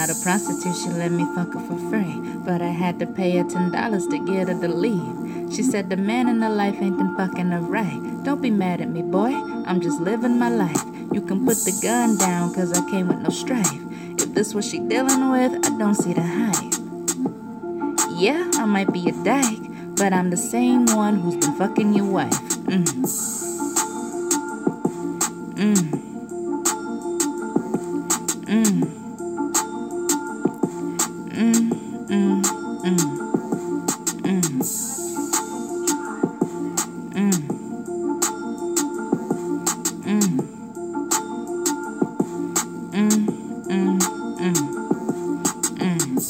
not a prostitute, she let me fuck her for free. But I had to pay her ten dollars to get her to leave. She said the man in her life ain't been fucking her right. Don't be mad at me, boy, I'm just living my life. You can put the gun down, cause I came with no strife. If this what she dealing with, I don't see the hype. Yeah, I might be a dyke, but I'm the same one who's been fucking your wife. Mm. Mm. Mm mm, mm, mm. mm.